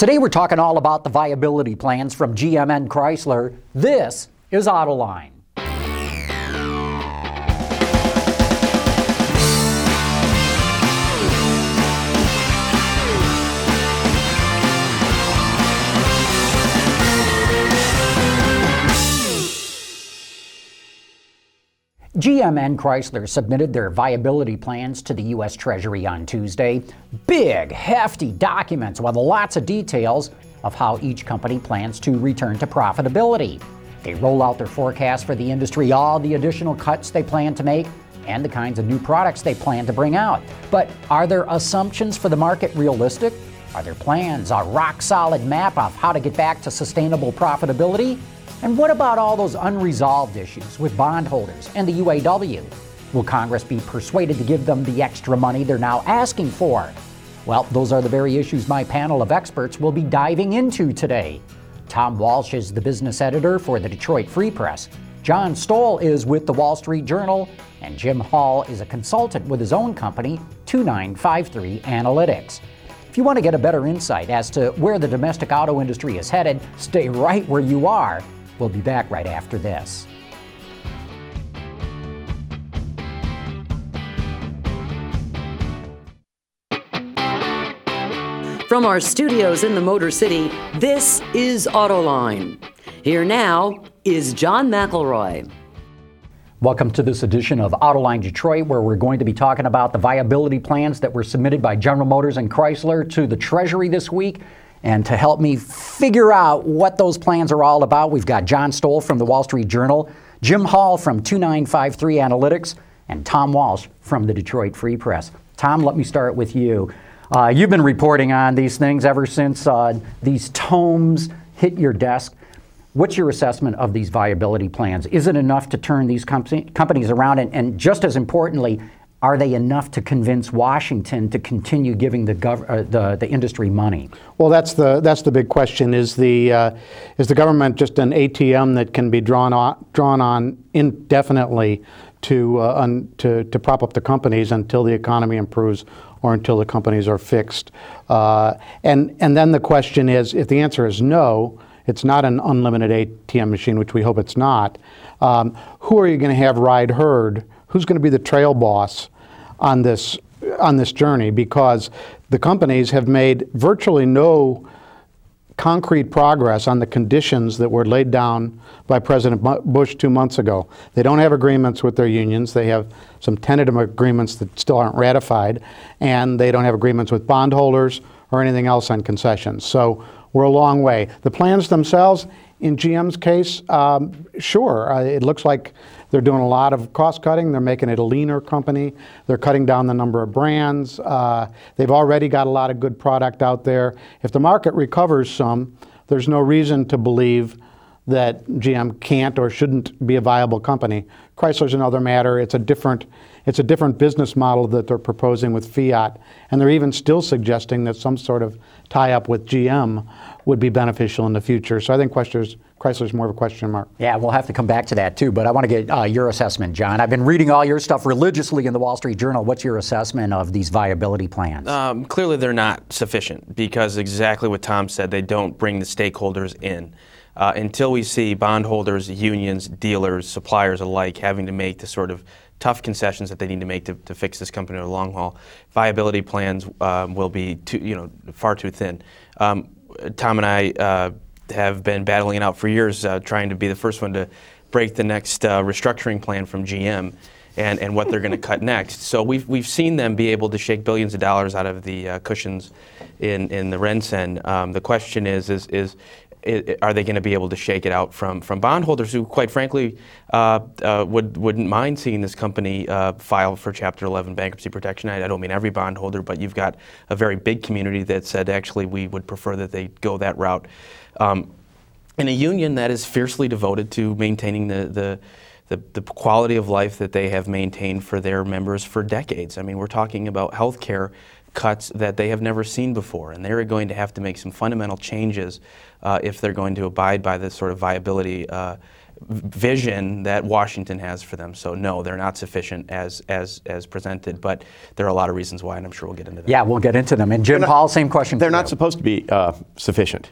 Today we're talking all about the viability plans from GM and Chrysler. This is Autoline. GM and Chrysler submitted their viability plans to the U.S. Treasury on Tuesday. Big, hefty documents with lots of details of how each company plans to return to profitability. They roll out their forecast for the industry, all the additional cuts they plan to make, and the kinds of new products they plan to bring out. But are their assumptions for the market realistic? Are their plans a rock solid map of how to get back to sustainable profitability? And what about all those unresolved issues with bondholders and the UAW? Will Congress be persuaded to give them the extra money they're now asking for? Well, those are the very issues my panel of experts will be diving into today. Tom Walsh is the business editor for the Detroit Free Press. John Stoll is with the Wall Street Journal, and Jim Hall is a consultant with his own company, 2953 Analytics. If you want to get a better insight as to where the domestic auto industry is headed, stay right where you are We'll be back right after this. From our studios in the Motor City, this is Autoline. Here now is John McElroy. Welcome to this edition of Autoline Detroit, where we're going to be talking about the viability plans that were submitted by General Motors and Chrysler to the Treasury this week. And to help me figure out what those plans are all about, we've got John Stoll from the Wall Street Journal, Jim Hall from 2953 Analytics, and Tom Walsh from the Detroit Free Press. Tom, let me start with you. Uh, you've been reporting on these things ever since uh, these tomes hit your desk. What's your assessment of these viability plans? Is it enough to turn these com- companies around? And, and just as importantly, are they enough to convince Washington to continue giving the, gov- uh, the, the industry money? Well, that's the that's the big question. Is the uh, is the government just an ATM that can be drawn on drawn on indefinitely to uh, un, to to prop up the companies until the economy improves or until the companies are fixed? Uh, and and then the question is, if the answer is no, it's not an unlimited ATM machine, which we hope it's not. Um, who are you going to have ride herd? who's going to be the trail boss on this on this journey because the companies have made virtually no concrete progress on the conditions that were laid down by President Bush two months ago. They don't have agreements with their unions. They have some tentative agreements that still aren't ratified, and they don't have agreements with bondholders or anything else on concessions. So we're a long way. The plans themselves, in GM's case, um, sure, uh, it looks like they're doing a lot of cost cutting. They're making it a leaner company. They're cutting down the number of brands. Uh, they've already got a lot of good product out there. If the market recovers some, there's no reason to believe that GM can't or shouldn't be a viable company. Chrysler's another matter. It's a different it's a different business model that they're proposing with Fiat, and they're even still suggesting that some sort of tie up with GM would be beneficial in the future. So I think Chrysler's, Chrysler's more of a question mark. Yeah, we'll have to come back to that too, but I want to get uh, your assessment, John. I've been reading all your stuff religiously in the Wall Street Journal. What's your assessment of these viability plans? Um, clearly, they're not sufficient because exactly what Tom said, they don't bring the stakeholders in. Uh, until we see bondholders, unions, dealers, suppliers alike having to make the sort of tough concessions that they need to make to, to fix this company in the long haul, viability plans um, will be too, you know, far too thin. Um, Tom and I uh, have been battling it out for years, uh, trying to be the first one to break the next uh, restructuring plan from GM and, and what they're going to cut next. So we've, we've seen them be able to shake billions of dollars out of the uh, cushions in, in the RenCen. Um, the question is, is, is are they going to be able to shake it out from, from bondholders who, quite frankly, uh, uh, would, wouldn't mind seeing this company uh, file for Chapter 11 bankruptcy protection? I, I, don't mean every bondholder, but you've got a very big community that said actually we would prefer that they go that route. Um, and a union that is fiercely devoted to maintaining the, the the, the, quality of life that they have maintained for their members for decades. I mean, we're talking about health care cuts that they have never seen before, and they're going to have to make some fundamental changes uh, if they're going to abide by this sort of viability uh, vision that Washington has for them. So no, they're not sufficient as as as presented. But there are a lot of reasons why, and I'm sure we'll get into that. Yeah, we'll get into them. And Jim not, Paul, same question. They're not you. supposed to be uh, sufficient.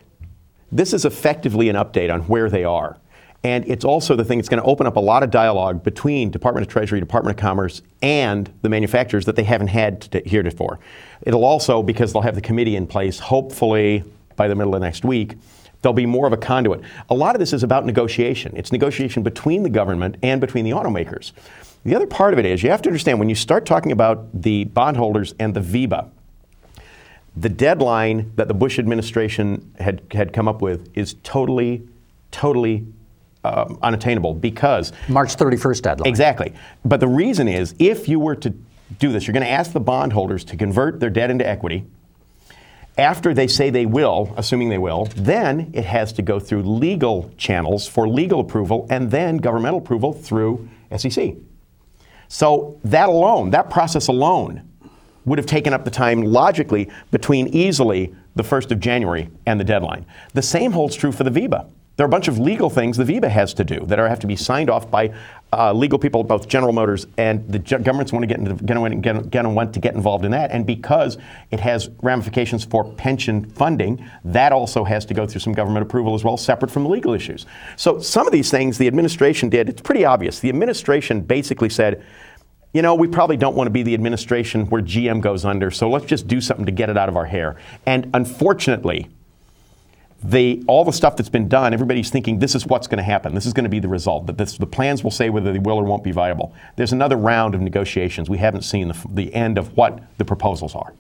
This is effectively an update on where they are. And it's also the thing that's going to open up a lot of dialogue between Department of Treasury, Department of Commerce, and the manufacturers that they haven't had to, heretofore. It'll also, because they'll have the committee in place, hopefully by the middle of next week, there'll be more of a conduit. A lot of this is about negotiation. It's negotiation between the government and between the automakers. The other part of it is you have to understand when you start talking about the bondholders and the VEBA, the deadline that the Bush administration had, had come up with is totally, totally um, unattainable because March 31st deadline. Exactly. But the reason is if you were to do this, you're going to ask the bondholders to convert their debt into equity. After they say they will, assuming they will, then it has to go through legal channels for legal approval and then governmental approval through SEC. So that alone, that process alone, would have taken up the time logically between easily the 1st of January and the deadline. The same holds true for the VEBA. There are a bunch of legal things the VEBA has to do that are, have to be signed off by uh, legal people, both General Motors and the governments want to get, into, get, get, want to get involved in that. And because it has ramifications for pension funding, that also has to go through some government approval as well, separate from the legal issues. So some of these things the administration did. It's pretty obvious. The administration basically said, you know, we probably don't want to be the administration where GM goes under, so let's just do something to get it out of our hair. And unfortunately, they, all the stuff that's been done, everybody's thinking this is what's going to happen. This is going to be the result. That this, the plans will say whether they will or won't be viable. There's another round of negotiations. We haven't seen the, the end of what the proposals are.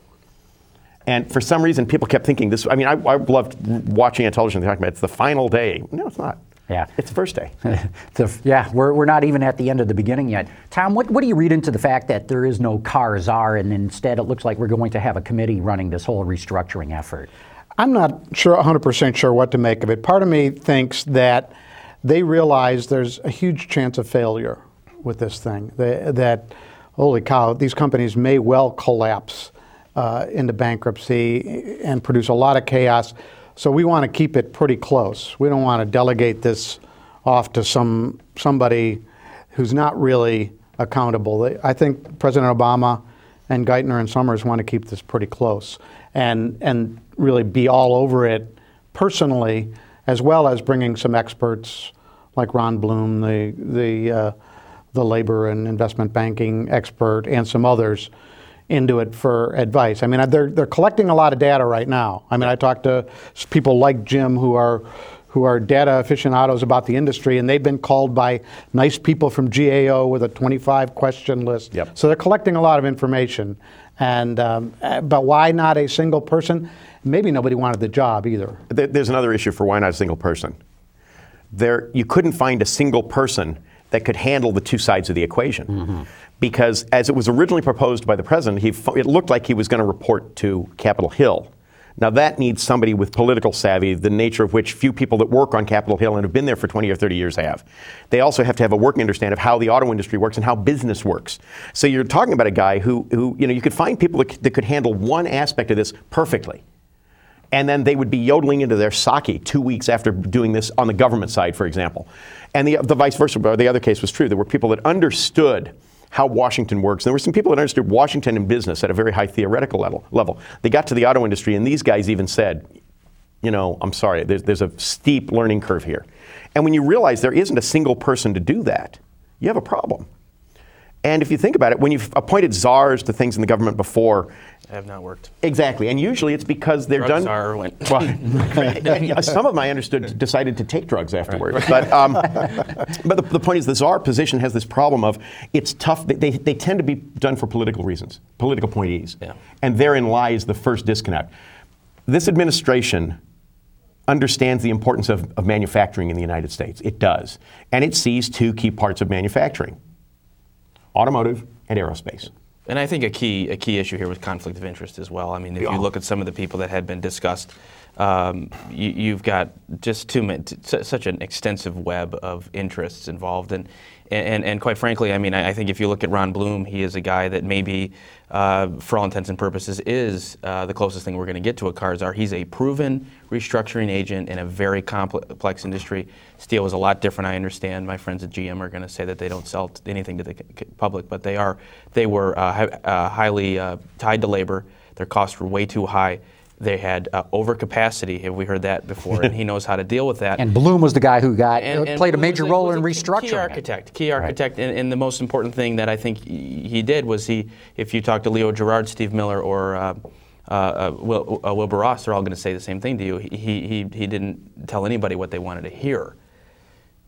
And for some reason, people kept thinking this. I mean, I, I loved watching on television talking about it's the final day. No, it's not. Yeah. It's the first day. the, yeah, we're, we're not even at the end of the beginning yet. Tom, what, what do you read into the fact that there is no car czar and instead it looks like we're going to have a committee running this whole restructuring effort? I'm not sure 100% sure what to make of it. Part of me thinks that they realize there's a huge chance of failure with this thing. They, that, holy cow, these companies may well collapse uh, into bankruptcy and produce a lot of chaos. So we want to keep it pretty close. We don't want to delegate this off to some somebody who's not really accountable. I think President Obama and Geithner and Summers want to keep this pretty close and and really be all over it personally, as well as bringing some experts like Ron Bloom, the the uh, the labor and investment banking expert, and some others into it for advice. I mean, they're they're collecting a lot of data right now. I mean, I talked to people like Jim who are who are data aficionados about the industry, and they've been called by nice people from GAO with a 25 question list. Yep. So they're collecting a lot of information. And um, but why not a single person? Maybe nobody wanted the job either. There's another issue for why not a single person. There, you couldn't find a single person that could handle the two sides of the equation. Mm-hmm. Because as it was originally proposed by the president, he, it looked like he was going to report to Capitol Hill now, that needs somebody with political savvy, the nature of which few people that work on Capitol Hill and have been there for 20 or 30 years have. They also have to have a working understanding of how the auto industry works and how business works. So you're talking about a guy who, who you know, you could find people that, that could handle one aspect of this perfectly. And then they would be yodeling into their sake two weeks after doing this on the government side, for example. And the, the vice versa, the other case was true. There were people that understood how Washington works. And there were some people that understood Washington in business at a very high theoretical level. level. They got to the auto industry, and these guys even said, you know, I'm sorry, there's, there's a steep learning curve here. And when you realize there isn't a single person to do that, you have a problem. And if you think about it, when you've appointed czars to things in the government before, have not worked. Exactly, and usually it's because they're done. Czar went. Well, some of them I understood decided to take drugs afterwards. Right. But um, but the, the, point is, the czar position has this problem of it's tough. They, they tend to be done for political reasons, political pointees, yeah. and therein lies the first disconnect. This administration understands the importance of, of manufacturing in the United States. It does, and it sees two key parts of manufacturing: automotive and aerospace. And I think a key a key issue here was conflict of interest as well. I mean, if yeah. you look at some of the people that had been discussed um, you, have got just too many, such an extensive web of interests involved, and and, and quite frankly, I mean, I, think if you look at Ron Bloom, he is a guy that maybe, uh, for all intents and purposes, is uh, the closest thing we're going to get to a car czar. He's a proven restructuring agent in a very complex industry. Steel is a lot different. I understand. My friends at GM are going to say that they don't sell anything to the public, but they are. They were uh, hi- uh, highly uh, tied to labor. Their costs were way too high they had uh, overcapacity. Have we heard that before? and he knows how to deal with that. And Bloom was the guy who got and, and played a major a, role in restructuring. Key architect, key architect, right. and, and, the most important thing that I think he did was he. If you talk to Leo Gerard, Steve Miller, or uh, uh, uh Wil, uh, Wilbur Ross, they're all going to say the same thing to you. He, he, he didn't tell anybody what they wanted to hear.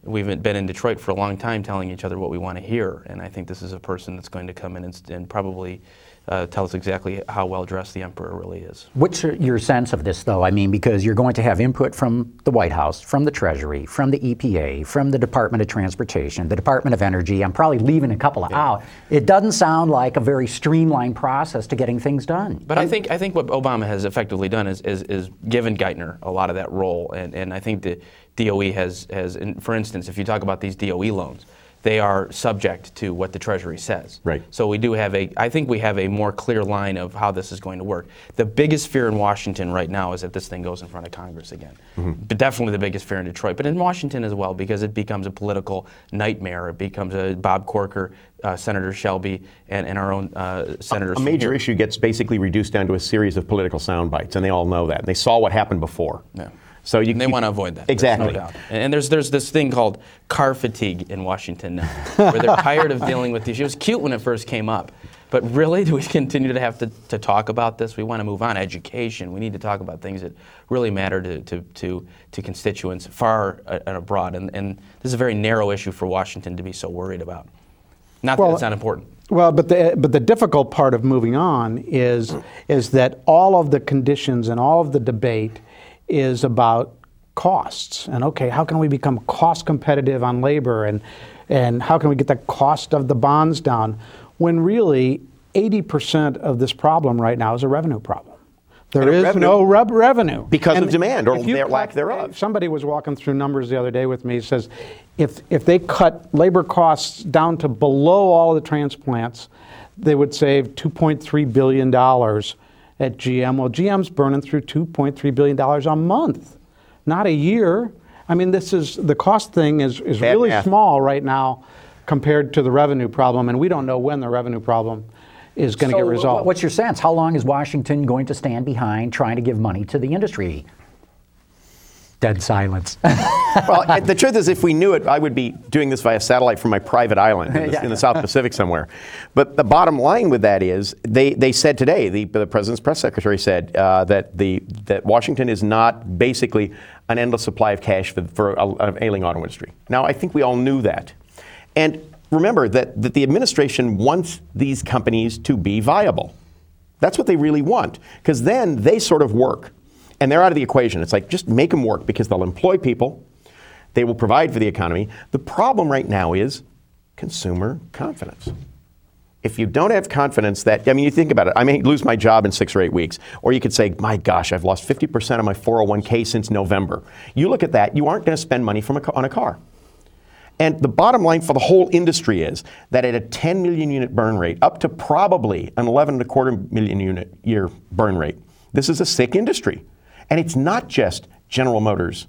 We've been in Detroit for a long time telling each other what we want to hear, and I think this is a person that's going to come in and, and probably uh, tell us exactly how well dressed the emperor really is. What's your sense of this, though? I mean, because you're going to have input from the White House, from the Treasury, from the EPA, from the Department of Transportation, the Department of Energy. I'm probably leaving a couple yeah. out. It doesn't sound like a very streamlined process to getting things done. But I think I think what Obama has effectively done is, is, is given Geithner a lot of that role, and, and I think the DOE has has, for instance, if you talk about these DOE loans they are subject to what the Treasury says. Right. So we do have a, I think we have a more clear line of how this is going to work. The biggest fear in Washington right now is that this thing goes in front of Congress again. Mm-hmm. But definitely the biggest fear in Detroit, but in Washington as well, because it becomes a political nightmare. It becomes a Bob Corker, uh, Senator Shelby, and, and our own uh, senators. A, a major issue gets basically reduced down to a series of political sound bites, and they all know that. And they saw what happened before. Yeah. So you, and they you, want to avoid that. Exactly. No and there's there's this thing called car fatigue in Washington now, where they're tired of dealing with these. It was cute when it first came up, but really, do we continue to have to, to talk about this? We want to move on. Education. We need to talk about things that really matter to to to, to constituents far uh, and abroad. And and this is a very narrow issue for Washington to be so worried about. Not well, that it's not important. Well, but the but the difficult part of moving on is is that all of the conditions and all of the debate is about costs and okay, how can we become cost competitive on labor and and how can we get the cost of the bonds down when really 80% of this problem right now is a revenue problem. There is revenue, no re- revenue because and of demand or their lack thereof. Somebody was walking through numbers the other day with me. Says, if if they cut labor costs down to below all of the transplants, they would save 2.3 billion dollars at GM. Well, GM's burning through $2.3 billion a month, not a year. I mean, this is the cost thing is, is really small right now compared to the revenue problem, and we don't know when the revenue problem is going to so get resolved. What's your sense? How long is Washington going to stand behind trying to give money to the industry? Dead silence. well, the truth is, if we knew it, I would be doing this via satellite from my private island in the, yeah. in the South Pacific somewhere. But the bottom line with that is, they, they said today, the, the president's press secretary said uh, that the that Washington is not basically an endless supply of cash for, for an ailing auto industry. Now, I think we all knew that, and remember that that the administration wants these companies to be viable. That's what they really want, because then they sort of work and they're out of the equation. It's like just make them work because they'll employ people, they will provide for the economy. The problem right now is consumer confidence. If you don't have confidence that, I mean, you think about it, I may lose my job in six or eight weeks. Or you could say, my gosh, I've lost 50% of my 401k since November. You look at that, you aren't going to spend money from a, on a car. And the bottom line for the whole industry is that at a 10 million unit burn rate, up to probably an 11 and a quarter million unit year burn rate, this is a sick industry. And it's not just General Motors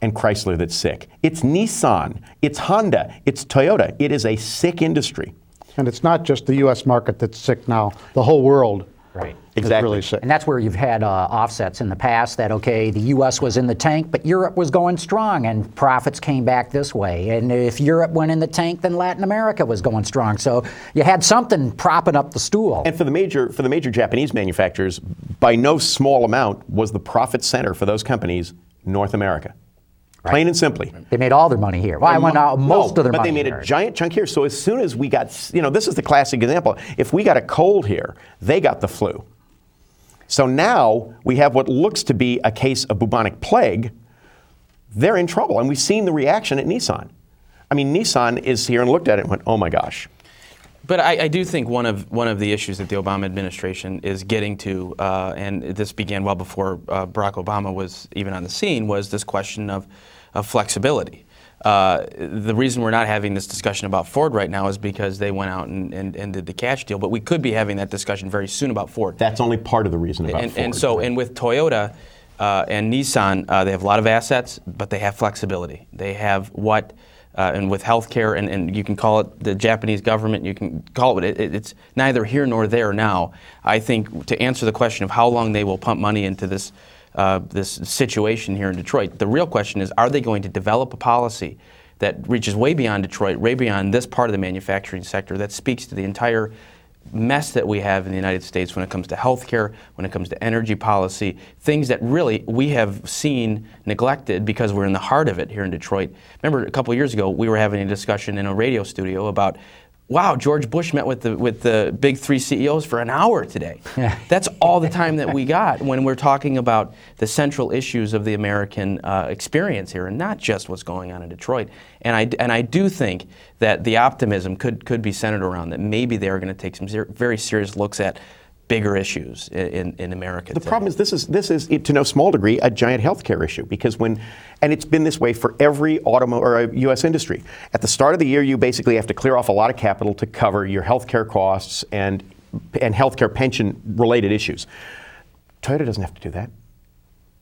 and Chrysler that's sick. It's Nissan, it's Honda, it's Toyota. It is a sick industry. And it's not just the U.S. market that's sick now, the whole world. Right. Exactly. Really sick. And that's where you've had uh, offsets in the past that, okay, the U.S. was in the tank, but Europe was going strong and profits came back this way. And if Europe went in the tank, then Latin America was going strong. So you had something propping up the stool. And for the major, for the major Japanese manufacturers, by no small amount was the profit center for those companies North America. Right. Plain and simply. They made all their money here. Well, I went uh, out most no, of their but money. But they made here. a giant chunk here. So as soon as we got, you know, this is the classic example. If we got a cold here, they got the flu. So now we have what looks to be a case of bubonic plague. They're in trouble. And we've seen the reaction at Nissan. I mean, Nissan is here and looked at it and went, oh my gosh. But I, I, do think one of one of the issues that the Obama administration is getting to, uh, and this began well before uh, Barack Obama was even on the scene, was this question of, of flexibility. Uh, the reason we're not having this discussion about Ford right now is because they went out and, and, and, did the cash deal. But we could be having that discussion very soon about Ford. That's only part of the reason about and, Ford. And so, and with Toyota uh, and Nissan, uh, they have a lot of assets, but they have flexibility. They have what. Uh, and with healthcare, and, and you can call it the Japanese government, you can call it, it, it's neither here nor there now. I think to answer the question of how long they will pump money into this uh, this situation here in Detroit. The real question is are they going to develop a policy that reaches way beyond Detroit, way beyond this part of the manufacturing sector that speaks to the entire mess that we have in the United States when it comes to healthcare, when it comes to energy policy, things that really we have seen neglected because we're in the heart of it here in Detroit. Remember, a couple years ago, we were having a discussion in a radio studio about wow, George Bush met with the with the big three CEOs for an hour today. That's all the time that we got when we're talking about the central issues of the American uh, experience here, and not just what's going on in Detroit. And I and I do think that the optimism could could be centered around that maybe they are going to take some ser- very serious looks at bigger issues in, in America. The today. problem is this is this is to no small degree a giant healthcare issue because when and it's been this way for every automotive or U.S. Uh, industry. At the start of the year, you basically have to clear off a lot of capital to cover your healthcare costs and and healthcare pension related issues. Toyota doesn't have to do that.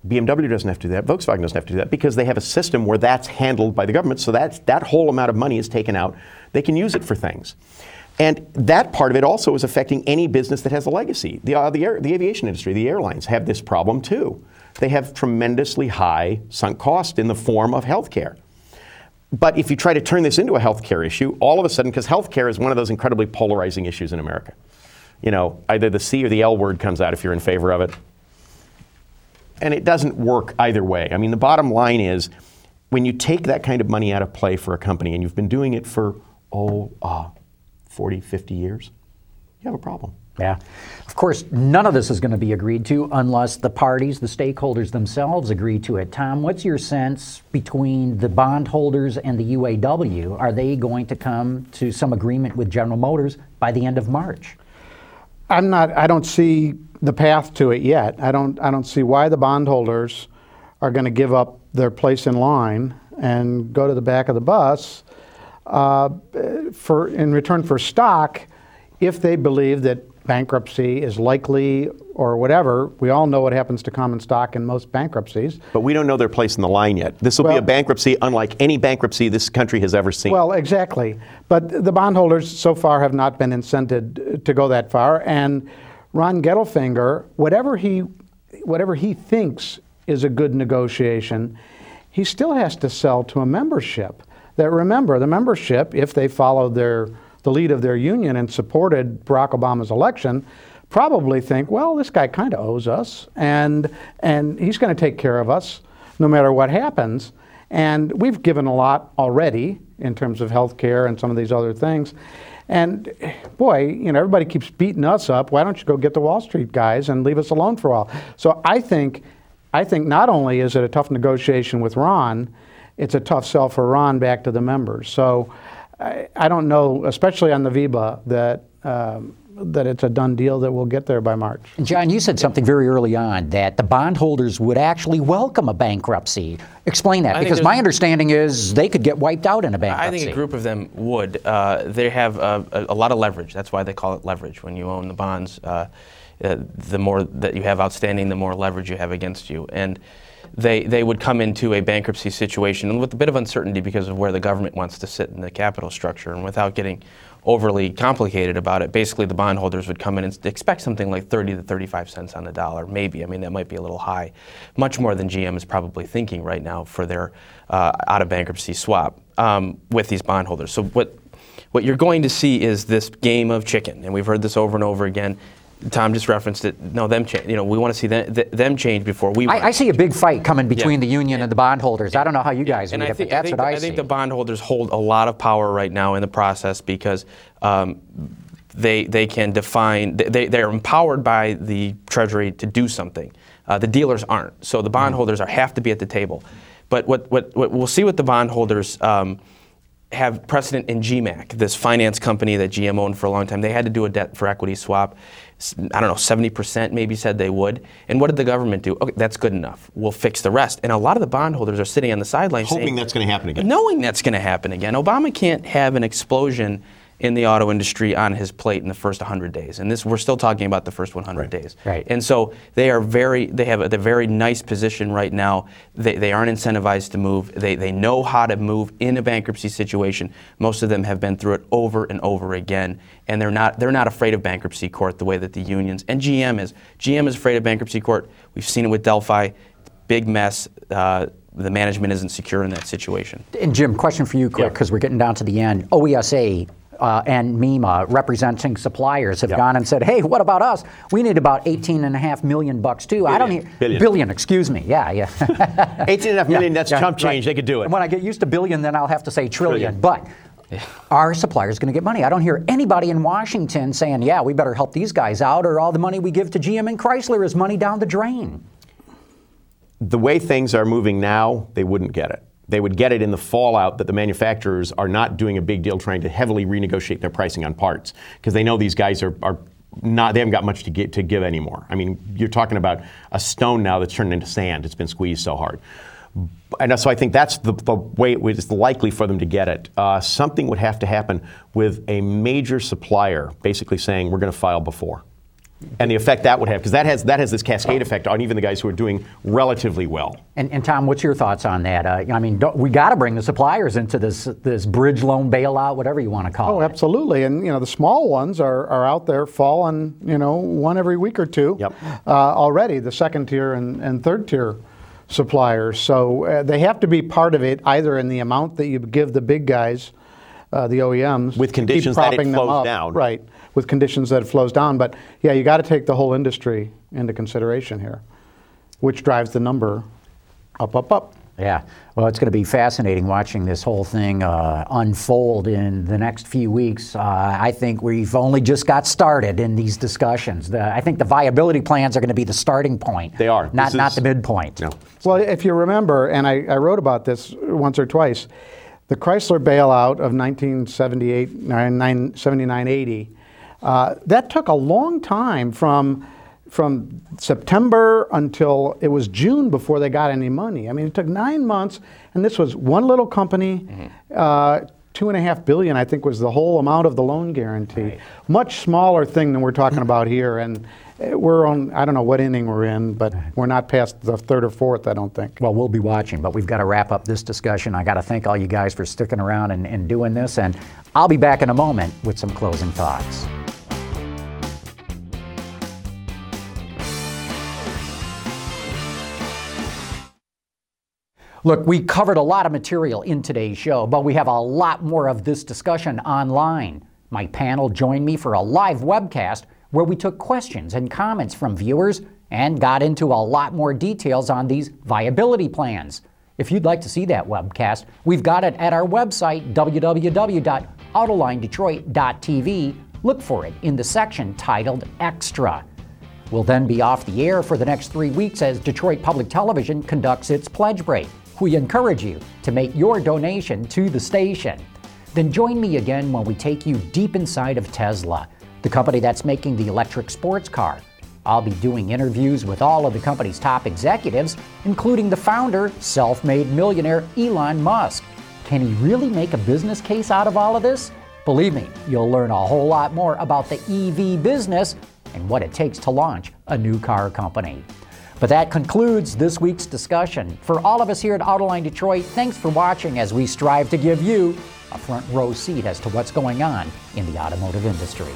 BMW doesn't have to do that. Volkswagen doesn't have to do that because they have a system where that's handled by the government. So that's, that whole amount of money is taken out. They can use it for things. And that part of it also is affecting any business that has a legacy. The, uh, the, air, the aviation industry, the airlines have this problem too. They have tremendously high sunk cost in the form of healthcare. But if you try to turn this into a healthcare issue, all of a sudden, because healthcare is one of those incredibly polarizing issues in America, you know, either the C or the L word comes out if you're in favor of it. And it doesn't work either way. I mean, the bottom line is when you take that kind of money out of play for a company and you've been doing it for, oh, uh, 40, 50 years, you have a problem. Yeah. Of course, none of this is going to be agreed to unless the parties, the stakeholders themselves agree to it. Tom, what's your sense between the bondholders and the UAW? Are they going to come to some agreement with General Motors by the end of March? I'm not I don't see the path to it yet. I don't I don't see why the bondholders are going to give up their place in line and go to the back of the bus uh, for, in return for stock if they believe that bankruptcy is likely or whatever. We all know what happens to common stock in most bankruptcies. But we don't know their place in the line yet. This will well, be a bankruptcy unlike any bankruptcy this country has ever seen. Well, exactly. But the bondholders so far have not been incented to go that far. And Ron Gettelfinger, whatever he, whatever he thinks is a good negotiation, he still has to sell to a membership that remember the membership, if they followed their, the lead of their union and supported Barack Obama's election, probably think, well, this guy kind of owes us, and, and he's going to take care of us no matter what happens. And we've given a lot already in terms of health care and some of these other things. And boy, you know, everybody keeps beating us up. Why don't you go get the Wall Street guys and leave us alone for a while? So I think, I think not only is it a tough negotiation with Ron, it's a tough sell for Ron back to the members. So I, I don't know, especially on the VEBA, that. Um, that it's a done deal that we'll get there by March. John, you said something very early on that the bondholders would actually welcome a bankruptcy. Explain that, I because my understanding is they could get wiped out in a bankruptcy. I think a group of them would. Uh, they have a, a, lot of leverage. That's why they call it leverage. When you own the bonds, uh, uh, the more that you have outstanding, the more leverage you have against you. And they, they would come into a bankruptcy situation with a bit of uncertainty because of where the government wants to sit in the capital structure. And without getting overly complicated about it, basically the bondholders would come in and expect something like 30 to 35 cents on the dollar, maybe. I mean, that might be a little high. Much more than GM is probably thinking right now for their uh, out of bankruptcy swap um, with these bondholders. So, what, what you're going to see is this game of chicken, and we've heard this over and over again. Tom just referenced it. No, them change. You know, we want to see them, them change before we. I, I, see a big fight coming between yeah. the union and the bondholders. I don't know how you guys and read I think, it, but that's I think, what I, I see. think the bondholders hold a lot of power right now in the process because um, they they can define. They they are empowered by the Treasury to do something. Uh, the dealers aren't. So the bondholders mm-hmm. are have to be at the table. But what what, what we'll see with the bondholders. Um, have precedent in GMAC, this finance company that GM owned for a long time. They had to do a debt for equity swap. I don't know, 70% maybe said they would. And what did the government do? Okay, that's good enough. We'll fix the rest. And a lot of the bondholders are sitting on the sidelines Hoping saying, that's going to happen again. Knowing that's going to happen again. Obama can't have an explosion in the auto industry on his plate in the first 100 days. And this we're still talking about the first 100 right. days. Right. And so they are very they have a, very nice position right now. They, they aren't incentivized to move. They, they know how to move in a bankruptcy situation. Most of them have been through it over and over again. And they're not they're not afraid of bankruptcy court the way that the unions and GM is. GM is afraid of bankruptcy court. We've seen it with Delphi. Big mess. Uh, the management isn't secure in that situation. And Jim, question for you quick, because we're getting down to the end. OESA uh, and MEMA, representing suppliers, have Yeah. gone and said, "Hey, what about us? We need about 18 and a half million bucks too." I don't Billion. hear Billion. billion. Excuse me. Yeah, yeah. 18 and a half million, that's Yeah, chump right. change. They could do it. And when I get used to billion, then I'll have to say trillion. Trillion. But are suppliers going to get money? I don't hear anybody in Washington saying, "Yeah, we better help these guys out," or all the money we give to GM and Chrysler is money down the drain. the way things are moving now, they wouldn't get it. They would get it in the fallout that the manufacturers are not doing a big deal trying to heavily renegotiate their pricing on parts because they know these guys are, are not, they haven't got much to, get, to give anymore. I mean, you're talking about a stone now that's turned into sand. It's been squeezed so hard. And so I think that's the, the way it was likely for them to get it. Uh, something would have to happen with a major supplier basically saying, we're going to file before. And the effect that would have, because that has, that has this cascade effect on even the guys who are doing relatively well. And, and Tom, what's your thoughts on that? Uh, I mean, don't, we got to bring the suppliers into this this bridge loan bailout, whatever you want to call Oh, it. absolutely. And, you know, the small ones are, are out there falling, you know, one every week or two Yep. uh, already, the second tier and, and third tier suppliers. So uh, they have to be part of it either in the amount that you give the big guys, uh, the OEMs. With to keep conditions that it propping them flows up. down. Right, with conditions that it flows down. But yeah, you got to take the whole industry into consideration here, which drives the number up, up, up. Yeah. Well, it's going to be fascinating watching this whole thing uh, unfold in the next few weeks. Uh, I think we've only just got started in these discussions. The, I think the viability plans are going to be the starting point. They are. Not This not is- the midpoint. No. Well, if you remember, and I, I wrote about this once or twice, the Chrysler bailout of 1978, 79, 80, uh, that took a long time from from September until it was June before they got any money. I mean, it took nine months, and this was one little company. Uh, Two and a half billion, I think, was the whole amount of the loan guarantee. Much smaller thing than we're talking about here, and uh, we're on. I don't know what inning we're in, but we're not past the third or fourth. I don't think. Well, we'll be watching, but we've got to wrap up this discussion. I got to thank all you guys for sticking around and, and doing this, and I'll be back in a moment with some closing thoughts. Look, we covered a lot of material in today's show, but we have a lot more of this discussion online. My panel joined me for a live webcast where we took questions and comments from viewers and got into a lot more details on these viability plans. If you'd like to see that webcast, we've got it at our website, www.autolinedetroit.tv. Look for it in the section titled Extra. We'll then be off the air for the next three weeks as Detroit Public Television conducts its pledge break. We encourage you to make your donation to the station. Then join me again when we take you deep inside of Tesla, the company that's making the electric sports car. I'll be doing interviews with all of the company's top executives, including the founder, self made millionaire Elon Musk. Can he really make a business case out of all of this? Believe me, you'll learn a whole lot more about the EV business and what it takes to launch a new car company. But that concludes this week's discussion. For all of us here at Autoline Detroit, thanks for watching as we strive to give you a front row seat as to what's going on in the automotive industry.